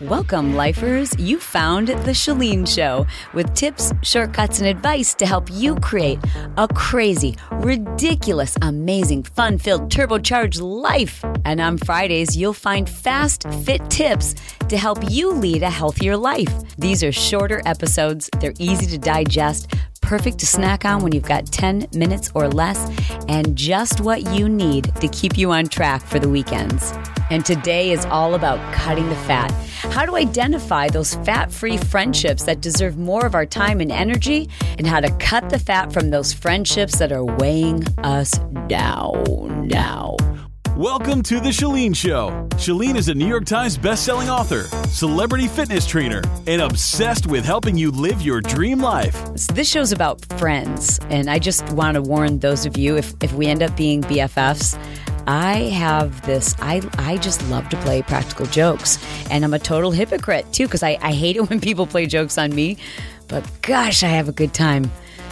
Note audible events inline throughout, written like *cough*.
Welcome, lifers. You found The Chalene Show with tips, shortcuts, and advice to help you create a crazy, ridiculous, amazing, fun filled, turbocharged life. And on Fridays, you'll find fast, fit tips to help you lead a healthier life. These are shorter episodes, they're easy to digest perfect to snack on when you've got 10 minutes or less, and just what you need to keep you on track for the weekends. And today is all about cutting the fat. How to identify those fat free friendships that deserve more of our time and energy, and how to cut the fat from those friendships that are weighing us down now. Welcome to The Chalene Show. Chalene is a New York Times bestselling author, celebrity fitness trainer, and obsessed with helping you live your dream life. This show's about friends, and I just want to warn those of you if, if we end up being BFFs, I have this, I, I just love to play practical jokes. And I'm a total hypocrite too, because I, I hate it *laughs* when people play jokes on me. But gosh, I have a good time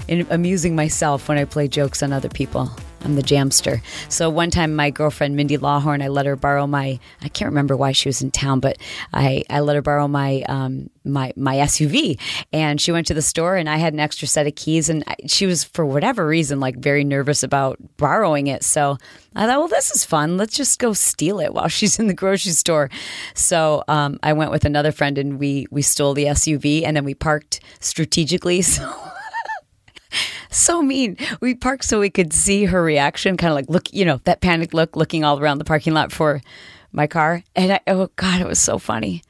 in amusing myself when I play jokes on other people. I'm the jamster. So one time, my girlfriend Mindy Lawhorn, I let her borrow my. I can't remember why she was in town, but I I let her borrow my um my my SUV, and she went to the store, and I had an extra set of keys, and I, she was for whatever reason like very nervous about borrowing it. So I thought, well, this is fun. Let's just go steal it while *laughs* she's in the grocery store. So um, I went with another friend, and we we stole the SUV, and then we parked strategically. *laughs* So so mean. We parked so we could see her reaction, kind of like look, you know, that panic look, looking all around the parking lot for my car. And I, oh God, it was so funny.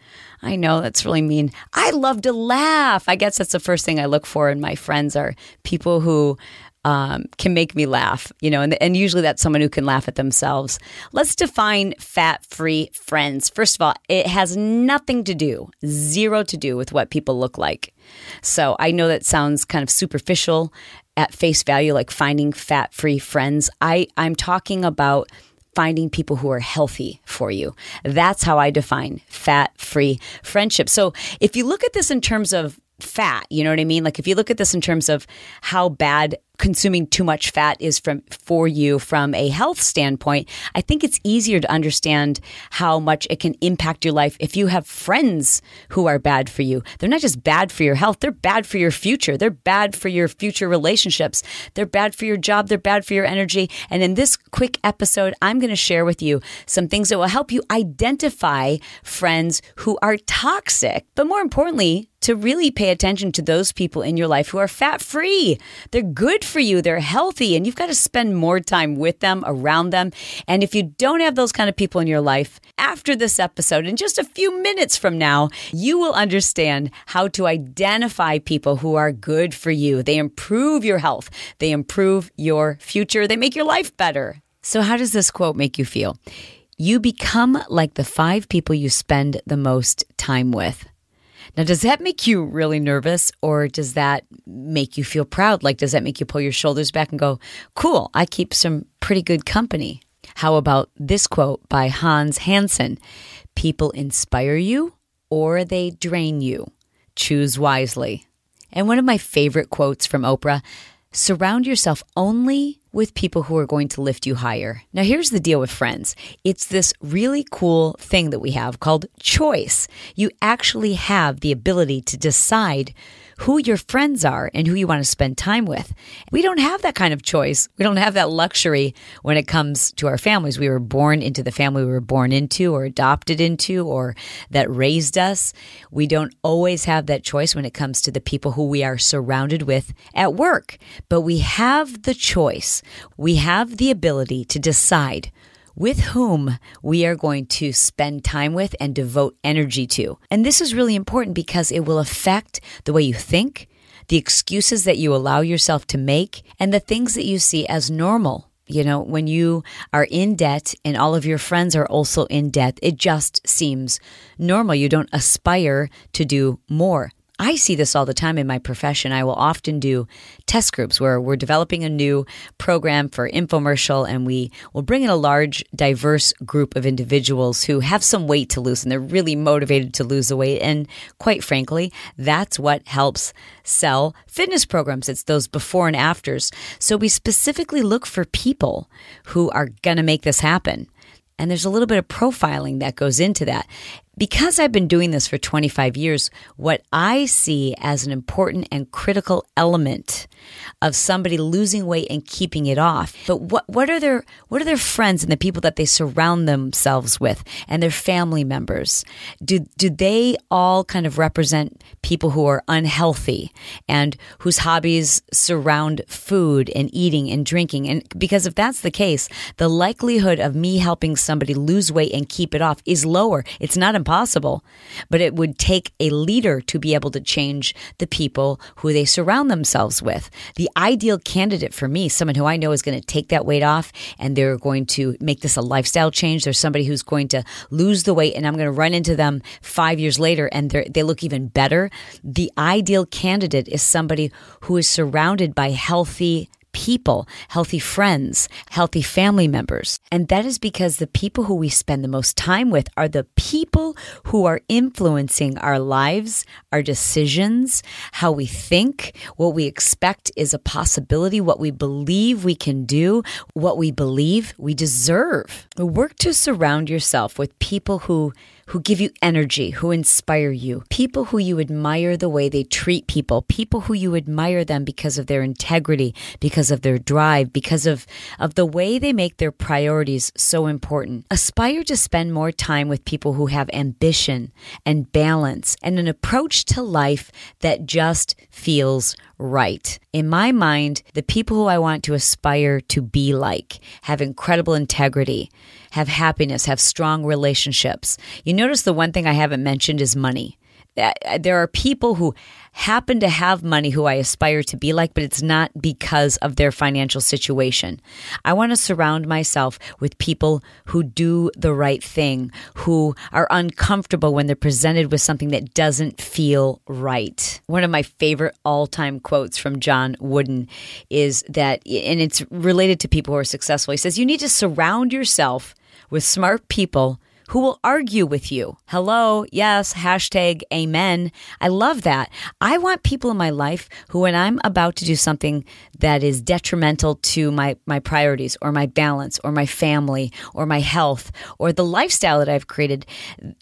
I know that's really mean. I love to laugh. I guess that's the first thing I look for in my friends are people who um, can make me laugh, you know, and, and usually that's someone who can laugh at themselves. Let's define fat free friends. First of all, it has nothing to do, zero to do with what people look like. So I know that sounds kind of superficial at face value, like finding fat free friends. I, I'm talking about finding people who are healthy for you. That's how I define fat free friendship. So if you look at this in terms of fat, you know what I mean? Like if you look at this in terms of how bad consuming too much fat is from for you from a health standpoint, I think it's easier to understand how much it can impact your life if you have friends who are bad for you. They're not just bad for your health, they're bad for your future. They're bad for your future relationships. They're bad for your job, they're bad for your energy. And in this quick episode, I'm going to share with you some things that will help you identify friends who are toxic, but more importantly, to really pay attention to those people in your life who are fat free. They're good for you, they're healthy, and you've got to spend more time with them, around them. And if you don't have those kind of people in your life, after this episode, in just a few minutes from now, you will understand how to identify people who are good for you. They improve your health, they improve your future, they make your life better. So, how does this quote make you feel? You become like the five people you spend the most time with. Now, does that make you really nervous or does that make you feel proud? Like, does that make you pull your shoulders back and go, cool, I keep some pretty good company? How about this quote by Hans Hansen? People inspire you or they drain you. Choose wisely. And one of my favorite quotes from Oprah surround yourself only with people who are going to lift you higher. Now, here's the deal with friends it's this really cool thing that we have called choice. You actually have the ability to decide who your friends are and who you want to spend time with. We don't have that kind of choice. We don't have that luxury when it comes to our families. We were born into the family we were born into or adopted into or that raised us. We don't always have that choice when it comes to the people who we are surrounded with at work, but we have the choice. We have the ability to decide with whom we are going to spend time with and devote energy to. And this is really important because it will affect the way you think, the excuses that you allow yourself to make, and the things that you see as normal. You know, when you are in debt and all of your friends are also in debt, it just seems normal. You don't aspire to do more. I see this all the time in my profession. I will often do test groups where we're developing a new program for infomercial and we will bring in a large, diverse group of individuals who have some weight to lose and they're really motivated to lose the weight. And quite frankly, that's what helps sell fitness programs. It's those before and afters. So we specifically look for people who are going to make this happen. And there's a little bit of profiling that goes into that. because I've been doing this for 25 years, what I see as an important and critical element of somebody losing weight and keeping it off. But what, what are their, what are their friends and the people that they surround themselves with and their family members? Do, do they all kind of represent people who are unhealthy and whose hobbies surround food and eating and drinking? And because if that's the case, the likelihood of me helping somebody lose weight and keep it off is lower. It's not impossible, but it would take a leader to be able to change the people who they surround themselves with. The ideal candidate for me, someone who I know is going to take that weight off and they're going to make this a lifestyle change. There's somebody who's going to lose the weight and I'm going to run into them five years later and they look even better. The ideal candidate is somebody who is surrounded by healthy people, healthy friends, healthy family members. And that is because the people who we spend the most time with are the people who are influencing our lives, our decisions, how we think, what we expect is a possibility, what we believe we can do, what we believe we deserve. Work to surround yourself with people who who give you energy, who inspire you, people who you admire the way they treat people, people who you admire them because of their integrity, because of their drive, because of, of the way they make their priorities so important. Aspire to spend more time with people who have ambition and balance and an approach to life that just feels right. In my mind, the people who I want to aspire to be like have incredible integrity, have happiness, have strong relationships. You notice the one thing I haven't mentioned is money. Uh, there are people who happen to have money who I aspire to be like, but it's not because of their financial situation. I want to surround myself with people who do the right thing, who are uncomfortable when they're presented with something that doesn't feel right. One of my favorite all time quotes from John Wooden is that, and it's related to people who are successful. He says, You need to surround yourself with smart people who will argue with you. Hello, yes, hashtag amen. I love that. I want people in my life who, when I'm about to do something that is detrimental to my, my priorities or my balance or my family or my health or the lifestyle that I've created,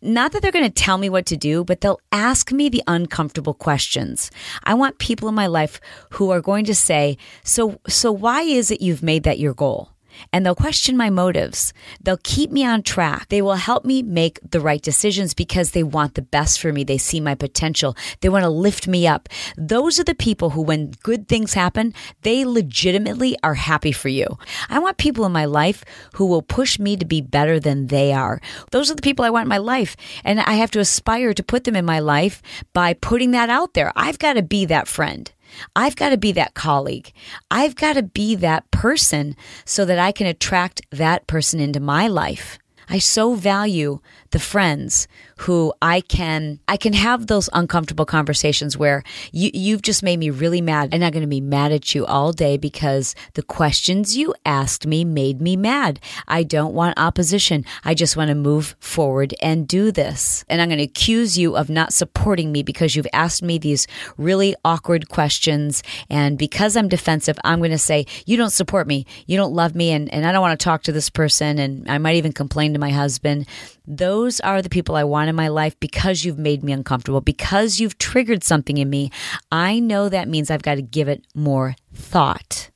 not that they're going to tell me what to do, but they'll ask me the uncomfortable questions. I want people in my life who are going to say, so, so why is it you've made that your goal? And they'll question my motives. They'll keep me on track. They will help me make the right decisions because they want the best for me. They see my potential. They want to lift me up. Those are the people who, when good things happen, they legitimately are happy for you. I want people in my life who will push me to be better than they are. Those are the people I want in my life. And I have to aspire to put them in my life by putting that out there. I've got to be that friend. I've got to be that colleague. I've got to be that person so that I can attract that person into my life. I so value the friends who I can I can have those uncomfortable conversations where you you've just made me really mad and I'm going to be mad at you all day because the questions you asked me made me mad. I don't want opposition. I just want to move forward and do this. And I'm going to accuse you of not supporting me because you've asked me these really awkward questions and because I'm defensive, I'm going to say you don't support me. You don't love me and and I don't want to talk to this person and I might even complain to my husband. Those are the people I want in my life because you've made me uncomfortable, because you've triggered something in me. I know that means I've got to give it more thought.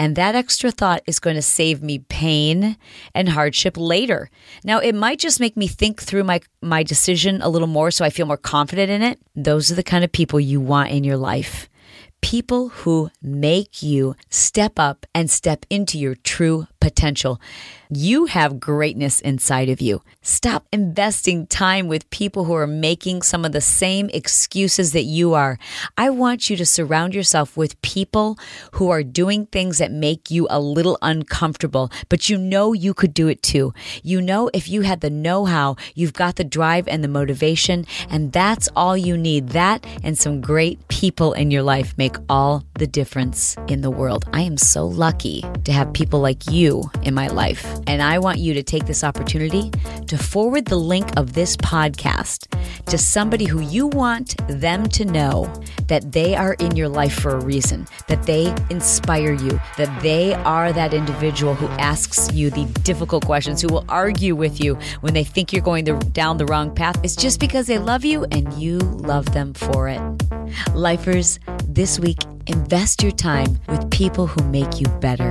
And that extra thought is going to save me pain and hardship later. Now, it might just make me think through my, my decision a little more so I feel more confident in it. Those are the kind of people you want in your life people who make you step up and step into your true potential. You have greatness inside of you. Stop investing time with people who are making some of the same excuses that you are. I want you to surround yourself with people who are doing things that make you a little uncomfortable, but you know you could do it too. You know if you had the know how, you've got the drive and the motivation, and that's all you need. That and some great people in your life make all the difference in the world. I am so lucky to have people like you you in my life. And I want you to take this opportunity to forward the link of this podcast to somebody who you want them to know that they are in your life for a reason, that they inspire you, that they are that individual who asks you the difficult questions, who will argue with you when they think you're going the, down the wrong path. It's just because they love you and you love them for it. Lifers, this week, invest your time with people who make you better.